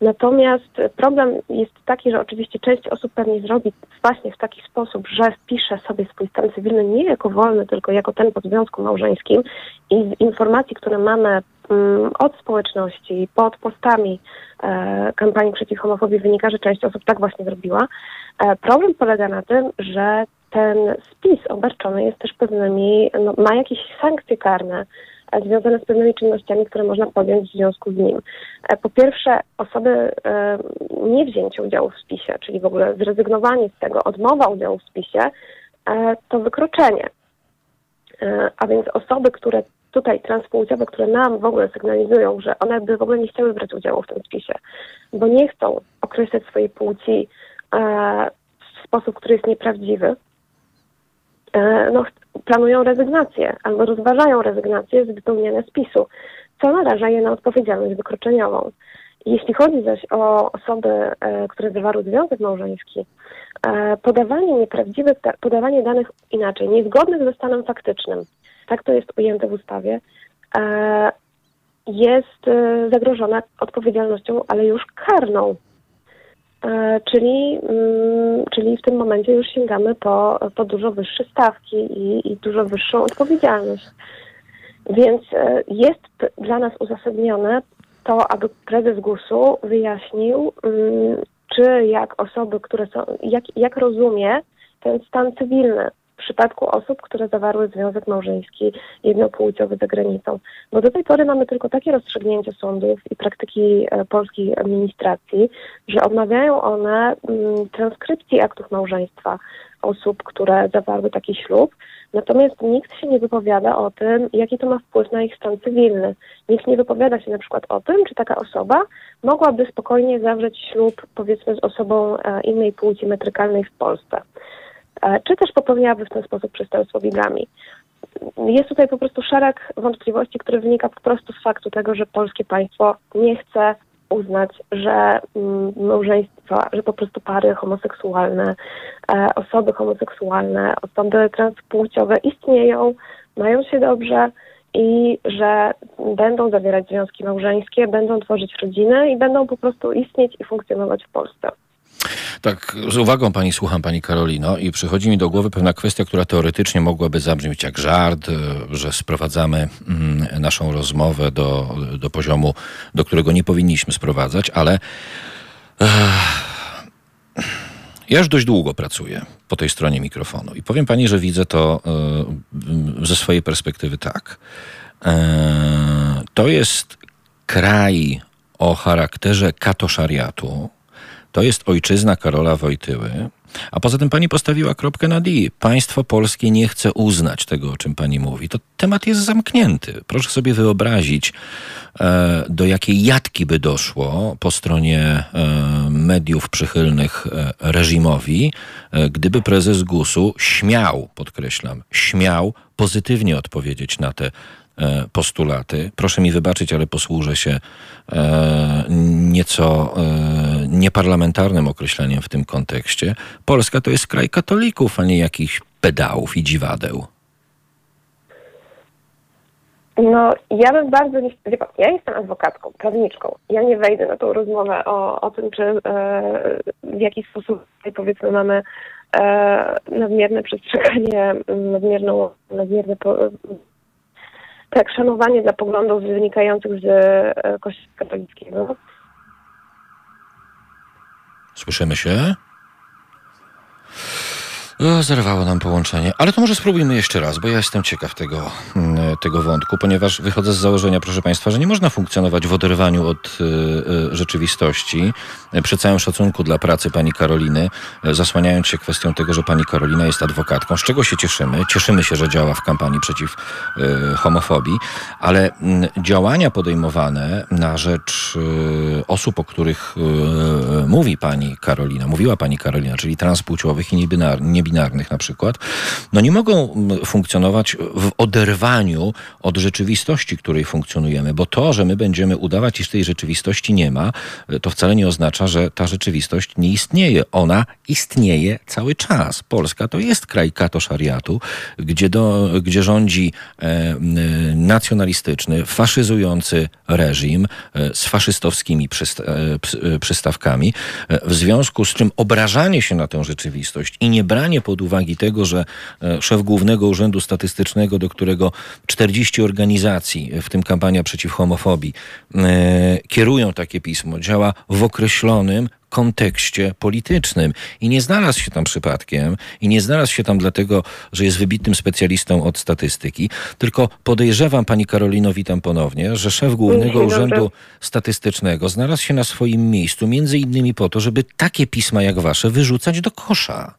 Natomiast problem jest taki, że oczywiście część osób pewnie zrobi właśnie w taki sposób, że wpisze sobie swój stan cywilny nie jako wolny, tylko jako ten po związku małżeńskim i z informacji, które mamy mm, od społeczności, pod postami e, kampanii przeciw homofobii wynika, że część osób tak właśnie zrobiła. E, problem polega na tym, że ten spis obarczony jest też pewnymi, no, ma jakieś sankcje karne e, związane z pewnymi czynnościami, które można podjąć w związku z nim. E, Po pierwsze, osoby e, nie wzięcie udziału w spisie, czyli w ogóle zrezygnowanie z tego, odmowa udziału w spisie, to wykroczenie. A więc osoby, które tutaj transpłciowe, które nam w ogóle sygnalizują, że one by w ogóle nie chciały brać udziału w tym spisie, bo nie chcą określać swojej płci w sposób, który jest nieprawdziwy, no, ch- planują rezygnację albo rozważają rezygnację z wypełniania spisu, co naraża je na odpowiedzialność wykroczeniową. Jeśli chodzi zaś o osoby, e, które zawarły związek małżeński, e, podawanie nieprawdziwych, da- podawanie danych inaczej, niezgodnych ze stanem faktycznym, tak to jest ujęte w ustawie, e, jest e, zagrożona odpowiedzialnością, ale już karną. E, Czyli, mm, czyli w tym momencie już sięgamy po, po dużo wyższe stawki i, i dużo wyższą odpowiedzialność. Więc e, jest dla nas uzasadnione to, aby prezes GUS-u wyjaśnił, mm, czy jak osoby, które są, jak, jak rozumie ten stan cywilny w przypadku osób, które zawarły związek małżeński jednopłciowy za granicą. Bo do tej pory mamy tylko takie rozstrzygnięcia sądów i praktyki e, polskiej administracji, że odmawiają one mm, transkrypcji aktów małżeństwa osób, które zawarły taki ślub, natomiast nikt się nie wypowiada o tym, jaki to ma wpływ na ich stan cywilny. Nikt nie wypowiada się na przykład o tym, czy taka osoba mogłaby spokojnie zawrzeć ślub, powiedzmy, z osobą e, innej płci metrykalnej w Polsce. Czy też popełniałaby w ten sposób przestępstwo bigami. Jest tutaj po prostu szereg wątpliwości, które wynika po prostu z faktu tego, że polskie państwo nie chce uznać, że mm, małżeństwa, że po prostu pary homoseksualne, e, osoby homoseksualne, osoby transpłciowe istnieją, mają się dobrze i że będą zawierać związki małżeńskie, będą tworzyć rodziny i będą po prostu istnieć i funkcjonować w Polsce. Tak, z uwagą pani słucham, pani Karolino, i przychodzi mi do głowy pewna kwestia, która teoretycznie mogłaby zabrzmieć jak żart, e, że sprowadzamy mm, naszą rozmowę do, do poziomu, do którego nie powinniśmy sprowadzać, ale ja już dość długo pracuję po tej stronie mikrofonu i powiem pani, że widzę to e, ze swojej perspektywy tak. E, To jest kraj o charakterze katoszariatu, to jest ojczyzna Karola Wojtyły. A poza tym pani postawiła kropkę na D. Państwo polskie nie chce uznać tego, o czym pani mówi. To temat jest zamknięty. Proszę sobie wyobrazić, e, do jakiej jatki by doszło po stronie e, mediów przychylnych e, reżimowi, gdyby prezes GUS-u śmiał, podkreślam, śmiał pozytywnie odpowiedzieć na te postulaty. Proszę mi wybaczyć, ale posłużę się e, nieco e, nieparlamentarnym określeniem w tym kontekście. Polska to jest kraj katolików, a nie jakichś pedałów i dziwadeł. No, ja bym bardzo nie... Wie pan, ja jestem adwokatką, prawniczką. Ja nie wejdę na tą rozmowę o, o tym, czy e, w jaki sposób powiedzmy mamy e, nadmierne przestrzeganie, nadmierną, nadmierne po, tak, szanowanie dla poglądów wynikających z e, Kościoła katolickiego. Słyszymy się? Zerwało nam połączenie, ale to może spróbujmy jeszcze raz, bo ja jestem ciekaw tego, mm, tego wątku, ponieważ wychodzę z założenia, proszę Państwa, że nie można funkcjonować w oderwaniu od y, y, rzeczywistości. Y, Przy całym szacunku dla pracy pani Karoliny, zasłaniając się kwestią tego, że pani Karolina jest adwokatką, z czego się cieszymy. Cieszymy się, że działa w kampanii przeciw homofobii, ale mm, działania podejmowane na rzecz osób, o których mówi pani Karolina, mówiła pani Karolina, czyli transpłciowych i niebinar- niebinarnych, niebinarnych na przykład, no nie mogą mm, funkcjonować w oderwaniu od rzeczywistości, której funkcjonujemy, bo to, że my będziemy udawać, iż tej rzeczywistości nie ma, to wcale nie oznacza, że ta rzeczywistość nie istnieje. Ona istnieje cały czas. Polska to jest kraj katoszariatu, gdzie, do, gdzie rządzi e, nacjonalistyczny, faszyzujący reżim e, z faszystowskimi przysta, e, e, przystawkami, e, w związku z czym obrażanie się na tę rzeczywistość i nie branie pod uwagę tego, że e, szef Głównego Urzędu Statystycznego, do którego 40 organizacji, w tym kampania przeciw homofobii, e, kierują takie pismo, działa w określonym kontekście politycznym i nie znalazł się tam przypadkiem i nie znalazł się tam dlatego, że jest wybitnym specjalistą od statystyki, tylko podejrzewam pani Karolino, witam ponownie, że szef Głównego dobry. Urzędu Statystycznego znalazł się na swoim miejscu między innymi po to, żeby takie pisma jak wasze wyrzucać do kosza.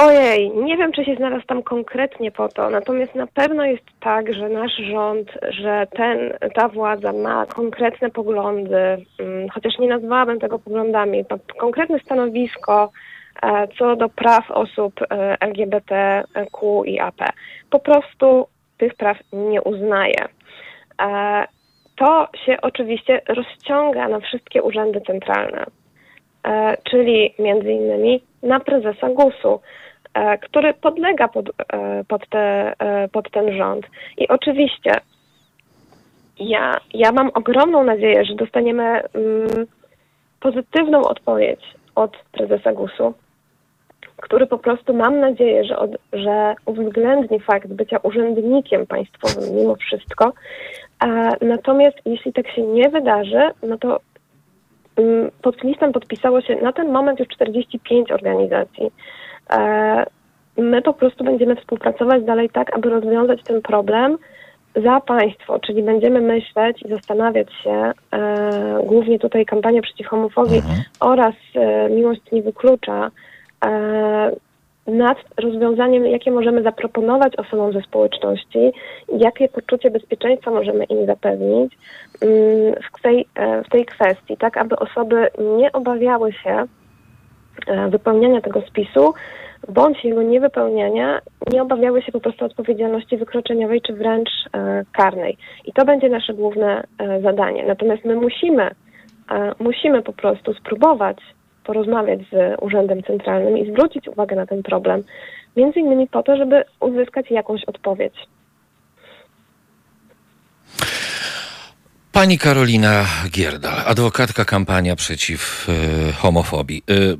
Ojej, nie wiem, czy się znalazł tam konkretnie po to, natomiast na pewno jest tak, że nasz rząd, że ten, ta władza ma konkretne poglądy, mm, chociaż nie nazwałabym tego poglądami, ma konkretne stanowisko e, co do praw osób e, LGBTQ i AP. Po prostu tych praw nie uznaje. To się oczywiście rozciąga na wszystkie urzędy centralne, e, czyli między innymi na prezesa GUS-u, który podlega pod, e, pod, te, e, pod ten rząd. I oczywiście ja, ja mam ogromną nadzieję, że dostaniemy mm, pozytywną odpowiedź od prezesa GUS-u, który po prostu mam nadzieję, że, od, że uwzględni fakt bycia urzędnikiem państwowym mimo wszystko. E, natomiast jeśli tak się nie wydarzy, no to mm, pod listem podpisało się na ten moment już 45 organizacji. E, my po prostu będziemy współpracować dalej tak, aby rozwiązać ten problem za państwo, czyli będziemy myśleć i zastanawiać się, e, głównie tutaj kampania przeciw homofobii oraz e, miłość nie wyklucza, nad rozwiązaniem, jakie możemy zaproponować osobom ze społeczności, jakie poczucie bezpieczeństwa możemy im zapewnić mm, w tej, w tej kwestii, tak aby osoby nie obawiały się wypełniania tego spisu, bądź jego niewypełniania, nie obawiały się po prostu odpowiedzialności wykroczeniowej czy wręcz e, karnej. I to będzie nasze główne e, zadanie. Natomiast my musimy, e, musimy po prostu spróbować porozmawiać z Urzędem Centralnym i zwrócić uwagę na ten problem, między innymi po to, żeby uzyskać jakąś odpowiedź. Pani Karolina Gierdal, adwokatka kampania przeciw e, homofobii. M,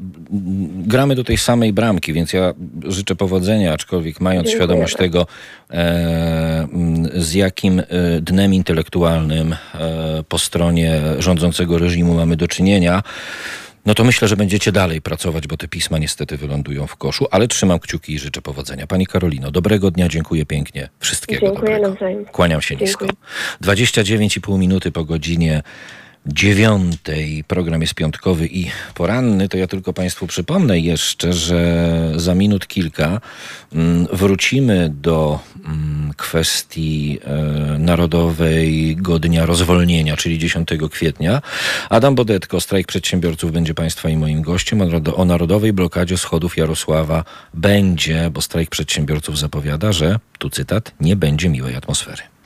gramy do tej samej bramki, więc ja życzę powodzenia, aczkolwiek mając Dziękuję świadomość tego, e, z jakim e, dnem intelektualnym e, po stronie rządzącego reżimu mamy do czynienia, no to myślę, że będziecie dalej pracować, bo te pisma niestety wylądują w koszu, ale trzymam kciuki i życzę powodzenia. Pani Karolino, dobrego dnia, dziękuję pięknie. Wszystkiego Dziękuję dobrego. nawzajem. Kłaniam się nisko. Dziękuję. 29,5 minuty po godzinie dziewiątej. Program jest piątkowy i poranny. To ja tylko Państwu przypomnę jeszcze, że za minut kilka mm, wrócimy do mm, kwestii e, Narodowego Dnia Rozwolnienia, czyli 10 kwietnia. Adam Bodetko, strajk przedsiębiorców, będzie Państwa i moim gościem. O narodowej blokadzie schodów Jarosława będzie, bo strajk przedsiębiorców zapowiada, że, tu cytat, nie będzie miłej atmosfery.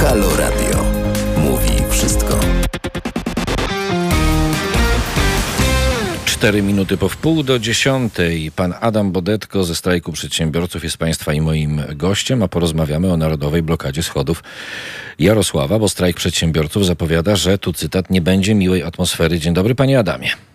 Halo Radio. Mówi wszystko. Cztery minuty po wpół do dziesiątej. Pan Adam Bodetko ze strajku przedsiębiorców jest Państwa i moim gościem, a porozmawiamy o narodowej blokadzie schodów Jarosława, bo strajk przedsiębiorców zapowiada, że tu cytat nie będzie miłej atmosfery. Dzień dobry, panie Adamie.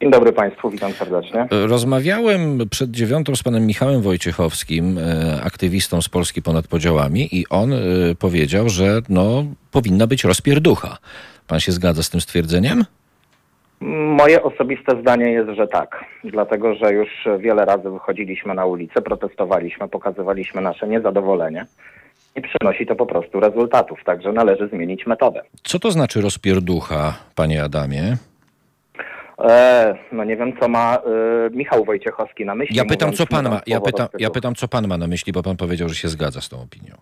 Dzień dobry Państwu, witam serdecznie. Rozmawiałem przed dziewiątą z panem Michałem Wojciechowskim, e, aktywistą z Polski ponad podziałami i on e, powiedział, że no, powinna być rozpierducha. Pan się zgadza z tym stwierdzeniem? Moje osobiste zdanie jest, że tak, dlatego że już wiele razy wychodziliśmy na ulicę, protestowaliśmy, pokazywaliśmy nasze niezadowolenie i przynosi to po prostu rezultatów, także należy zmienić metodę. Co to znaczy rozpierducha, panie Adamie? E, no nie wiem, co ma e, Michał Wojciechowski na myśli. Ja pytam, mówiąc co pan ma. Ja pytam, ja pytam, co pan ma na myśli, bo pan powiedział, że się zgadza z tą opinią.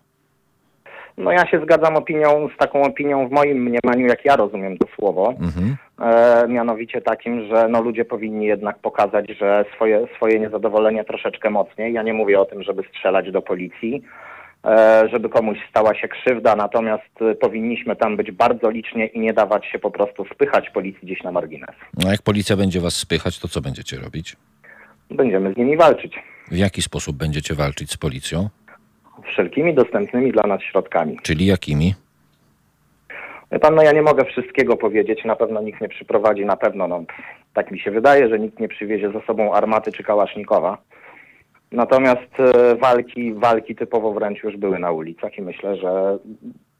No ja się zgadzam opinią, z taką opinią w moim mniemaniu, jak ja rozumiem to słowo. Mhm. E, mianowicie takim, że no, ludzie powinni jednak pokazać, że swoje, swoje niezadowolenie troszeczkę mocniej. Ja nie mówię o tym, żeby strzelać do policji, żeby komuś stała się krzywda, natomiast e, powinniśmy tam być bardzo licznie i nie dawać się po prostu spychać policji gdzieś na margines. A jak policja będzie was spychać, to co będziecie robić? Będziemy z nimi walczyć. W jaki sposób będziecie walczyć z policją? Wszelkimi dostępnymi dla nas środkami. Czyli jakimi? Wie pan, no ja nie mogę wszystkiego powiedzieć, na pewno nikt nie przyprowadzi, na pewno, no tak mi się wydaje, że nikt nie przywiezie ze sobą armaty czy kałasznikowa. Natomiast e, walki, walki typowo wręcz już były na ulicach i myślę, że,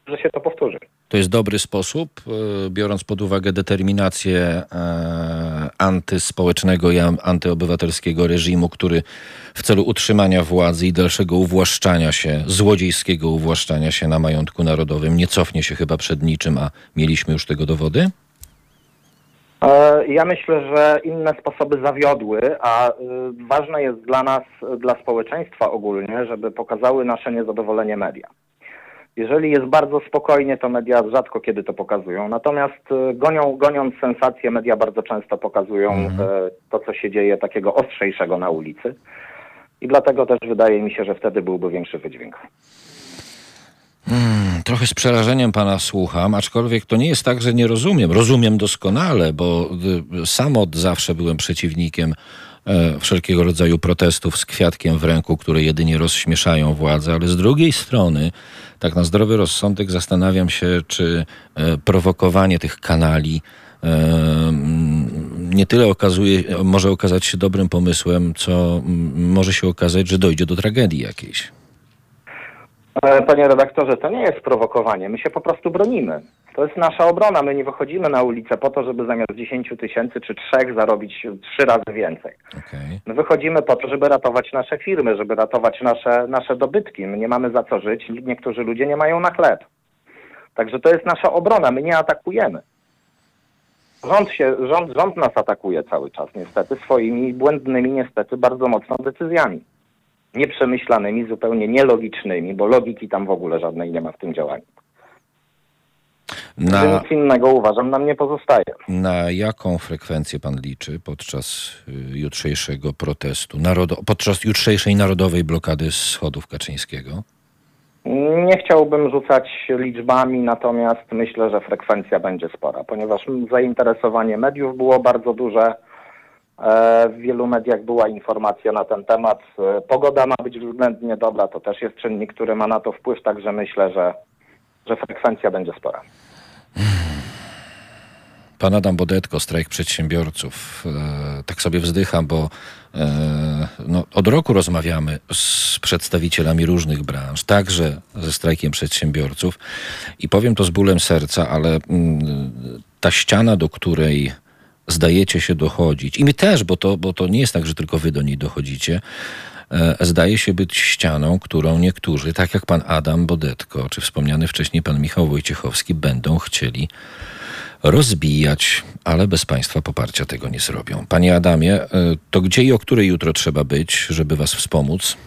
że się to powtórzy. To jest dobry sposób, e, biorąc pod uwagę determinację e, antyspołecznego i an- antyobywatelskiego reżimu, który w celu utrzymania władzy i dalszego uwłaszczania się, złodziejskiego uwłaszczania się na majątku narodowym nie cofnie się chyba przed niczym, a mieliśmy już tego dowody? E, Ja myślę, że inne sposoby zawiodły, a y, ważne jest dla nas, dla społeczeństwa ogólnie, żeby pokazały nasze niezadowolenie media. Jeżeli jest bardzo spokojnie, to media rzadko kiedy to pokazują. Natomiast y, gonią, goniąc sensacje, media bardzo często pokazują y, to, co się dzieje takiego ostrzejszego na ulicy. I dlatego też wydaje mi się, że wtedy byłby większy wydźwięk. Trochę z przerażeniem pana słucham, aczkolwiek to nie jest tak, że nie rozumiem. Rozumiem doskonale, bo y, sam od zawsze byłem przeciwnikiem e, wszelkiego rodzaju protestów z kwiatkiem w ręku, które jedynie rozśmieszają władzę, ale z drugiej strony, tak na zdrowy rozsądek zastanawiam się, czy e, prowokowanie tych kanali e, nie tyle okazuje, może okazać się dobrym pomysłem, co może się okazać, że dojdzie do tragedii jakiejś. E, Panie redaktorze, to nie jest prowokowanie. My się po prostu bronimy. To jest nasza obrona. My nie wychodzimy na ulicę po to, żeby zamiast 10 tysięcy czy trzech zarobić trzy razy więcej. Okej. My wychodzimy po to, żeby ratować nasze firmy, żeby ratować nasze, nasze dobytki. My nie mamy za co żyć. Niektórzy ludzie nie mają na chleb. Także to jest nasza obrona. My nie atakujemy. Rząd, się, rząd, rząd nas atakuje cały czas, niestety, swoimi błędnymi, niestety, bardzo mocno decyzjami. Nieprzemyślanymi, zupełnie nielogicznymi, bo logiki tam w ogóle żadnej nie ma w tym działaniu. Na, Nic innego uważam nam nie pozostaje. Na jaką frekwencję pan liczy podczas y, jutrzejszego protestu, narodo, podczas jutrzejszej narodowej blokady schodów Kaczyńskiego? Nie chciałbym rzucać liczbami, natomiast myślę, że frekwencja będzie spora, ponieważ zainteresowanie mediów było bardzo duże. E, W wielu mediach była informacja na ten temat. E, Pogoda ma być względnie dobra, to też jest czynnik, który ma na to wpływ, także myślę, że, że frekwencja będzie spora. Pan Adam Bodetko, strajk przedsiębiorców. E, tak sobie wzdycham, bo no, od roku rozmawiamy z przedstawicielami różnych branż, także ze strajkiem przedsiębiorców. I powiem to z bólem serca, ale mm, ta ściana, do której zdajecie się dochodzić, i my też, bo to, bo to nie jest tak, że tylko wy do niej dochodzicie, e, zdaje się być ścianą, którą niektórzy, tak jak pan Adam Bodetko, czy wspomniany wcześniej pan Michał Wojciechowski, będą chcieli rozbijać, ale bez Państwa poparcia tego nie zrobią. Panie Adamie, e, to gdzie i o której jutro trzeba być, żeby Was wspomóc?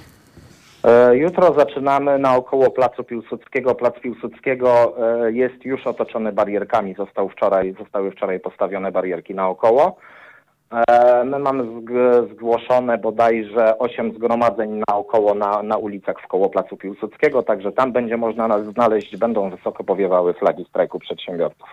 E, Jutro zaczynamy naokoło Placu Piłsudskiego. Plac Piłsudskiego e, jest już otoczony barierkami. Został wczoraj, zostały wczoraj postawione barierki naokoło. E, My mamy zg- zgłoszone bodajże 8 zgromadzeń naokoło na, na ulicach wkoło Placu Piłsudskiego, także tam będzie można nas znaleźć, będą wysoko powiewały flagi strajku przedsiębiorców.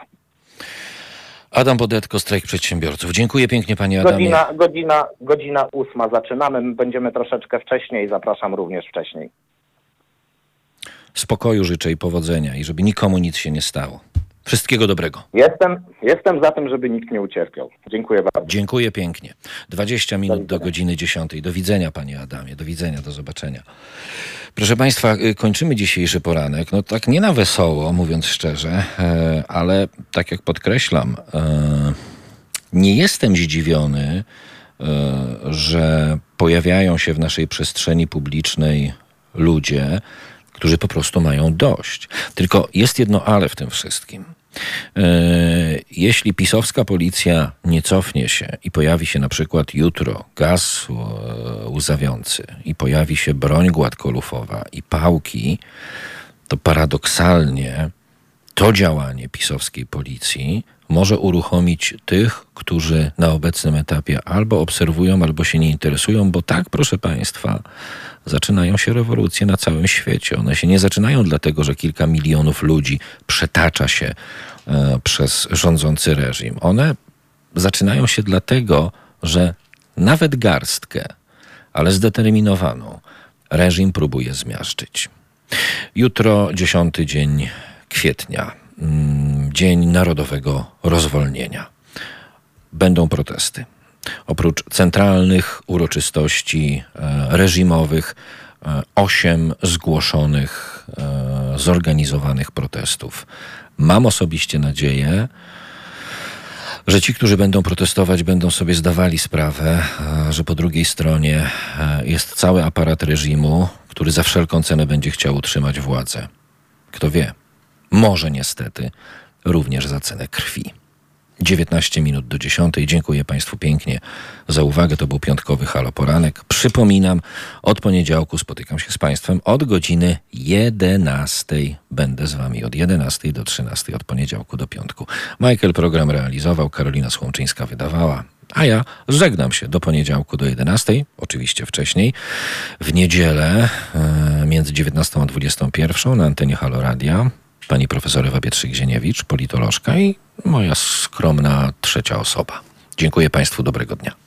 Adam Bodetko, strajk przedsiębiorców. Dziękuję pięknie, Panie Adamie. Godzina, godzina, godzina ósma zaczynamy, my będziemy troszeczkę wcześniej, zapraszam również wcześniej. Spokoju życzę i powodzenia i żeby nikomu nic się nie stało. Wszystkiego dobrego. Jestem, jestem za tym, żeby nikt nie ucierpiał. Dziękuję bardzo. Dziękuję pięknie. 20 minut do widzenia. godziny 10. Do widzenia, panie Adamie. Do widzenia, do zobaczenia. Proszę państwa, y, kończymy dzisiejszy poranek. No tak nie na wesoło, mówiąc szczerze, e, ale tak jak podkreślam, e, nie jestem zdziwiony, e, że pojawiają się w naszej przestrzeni publicznej ludzie, którzy po prostu mają dość. Tylko jest jedno ale w tym wszystkim. E, Jeśli pisowska policja nie cofnie się i pojawi się na przykład jutro gaz e, łzawiący i pojawi się broń gładkolufowa i pałki, to paradoksalnie to działanie pisowskiej policji może uruchomić tych, którzy na obecnym etapie albo obserwują, albo się nie interesują, bo tak, proszę Państwa, zaczynają się rewolucje na całym świecie. One się nie zaczynają dlatego, że kilka milionów ludzi przetacza się e, przez rządzący reżim. One zaczynają się dlatego, że nawet garstkę, ale zdeterminowaną, reżim próbuje zmiażdżyć. Jutro, dziesiąty dzień kwietnia, mm, Dzień Narodowego Rozwolnienia. Będą protesty. Oprócz centralnych uroczystości e, reżimowych, e, osiem zgłoszonych, e, zorganizowanych protestów. Mam osobiście nadzieję, że ci, którzy będą protestować, będą sobie zdawali sprawę, że po drugiej stronie jest cały aparat reżimu, który za wszelką cenę będzie chciał utrzymać władzę. Kto wie, może niestety również za cenę krwi. 19 minut do 10. Dziękuję Państwu pięknie za uwagę. To był piątkowy Halo Poranek. Przypominam, od poniedziałku spotykam się z Państwem od godziny 11. Będę z Wami od 11 do 13, od poniedziałku do piątku. Michael program realizował, Karolina Słomczyńska wydawała. A ja żegnam się do poniedziałku do 11, oczywiście wcześniej. W niedzielę e, między 19 a 21 na antenie Halo Radia pani profesor Ewa Pietrzyk-Zieniewicz, politolożka i moja skromna trzecia osoba. Dziękuję Państwu, dobrego dnia.